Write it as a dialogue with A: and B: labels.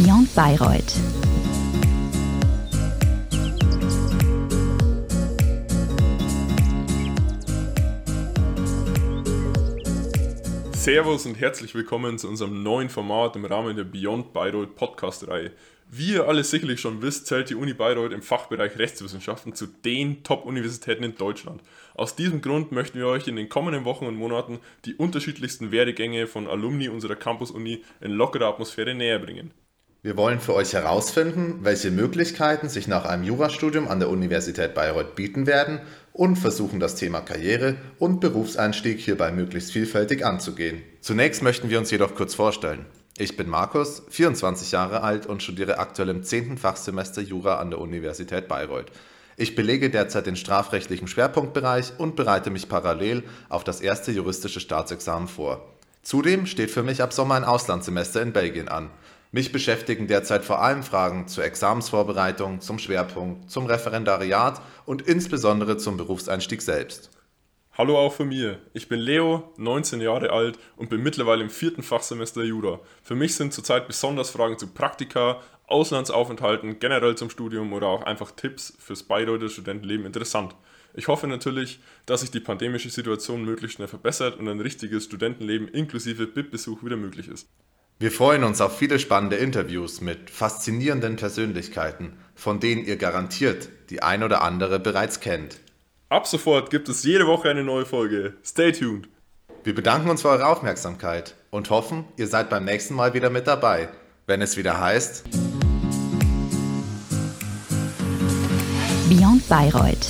A: Beyond Bayreuth.
B: Servus und herzlich willkommen zu unserem neuen Format im Rahmen der Beyond Bayreuth Podcast-Reihe. Wie ihr alle sicherlich schon wisst, zählt die Uni Bayreuth im Fachbereich Rechtswissenschaften zu den Top-Universitäten in Deutschland. Aus diesem Grund möchten wir euch in den kommenden Wochen und Monaten die unterschiedlichsten Werdegänge von Alumni unserer Campus-Uni in lockerer Atmosphäre näher bringen.
C: Wir wollen für euch herausfinden, welche Möglichkeiten sich nach einem Jurastudium an der Universität Bayreuth bieten werden und versuchen das Thema Karriere und Berufseinstieg hierbei möglichst vielfältig anzugehen. Zunächst möchten wir uns jedoch kurz vorstellen. Ich bin Markus, 24 Jahre alt und studiere aktuell im 10. Fachsemester Jura an der Universität Bayreuth. Ich belege derzeit den strafrechtlichen Schwerpunktbereich und bereite mich parallel auf das erste juristische Staatsexamen vor. Zudem steht für mich ab Sommer ein Auslandssemester in Belgien an. Mich beschäftigen derzeit vor allem Fragen zur Examensvorbereitung, zum Schwerpunkt, zum Referendariat und insbesondere zum Berufseinstieg selbst.
B: Hallo auch von mir. Ich bin Leo, 19 Jahre alt und bin mittlerweile im vierten Fachsemester Jura. Für mich sind zurzeit besonders Fragen zu Praktika, Auslandsaufenthalten, generell zum Studium oder auch einfach Tipps fürs Bayreuther Studentenleben interessant. Ich hoffe natürlich, dass sich die pandemische Situation möglichst schnell verbessert und ein richtiges Studentenleben inklusive BIP-Besuch wieder möglich ist.
C: Wir freuen uns auf viele spannende Interviews mit faszinierenden Persönlichkeiten, von denen ihr garantiert die ein oder andere bereits kennt.
B: Ab sofort gibt es jede Woche eine neue Folge. Stay tuned.
C: Wir bedanken uns für eure Aufmerksamkeit und hoffen, ihr seid beim nächsten Mal wieder mit dabei, wenn es wieder heißt
A: Beyond Bayreuth.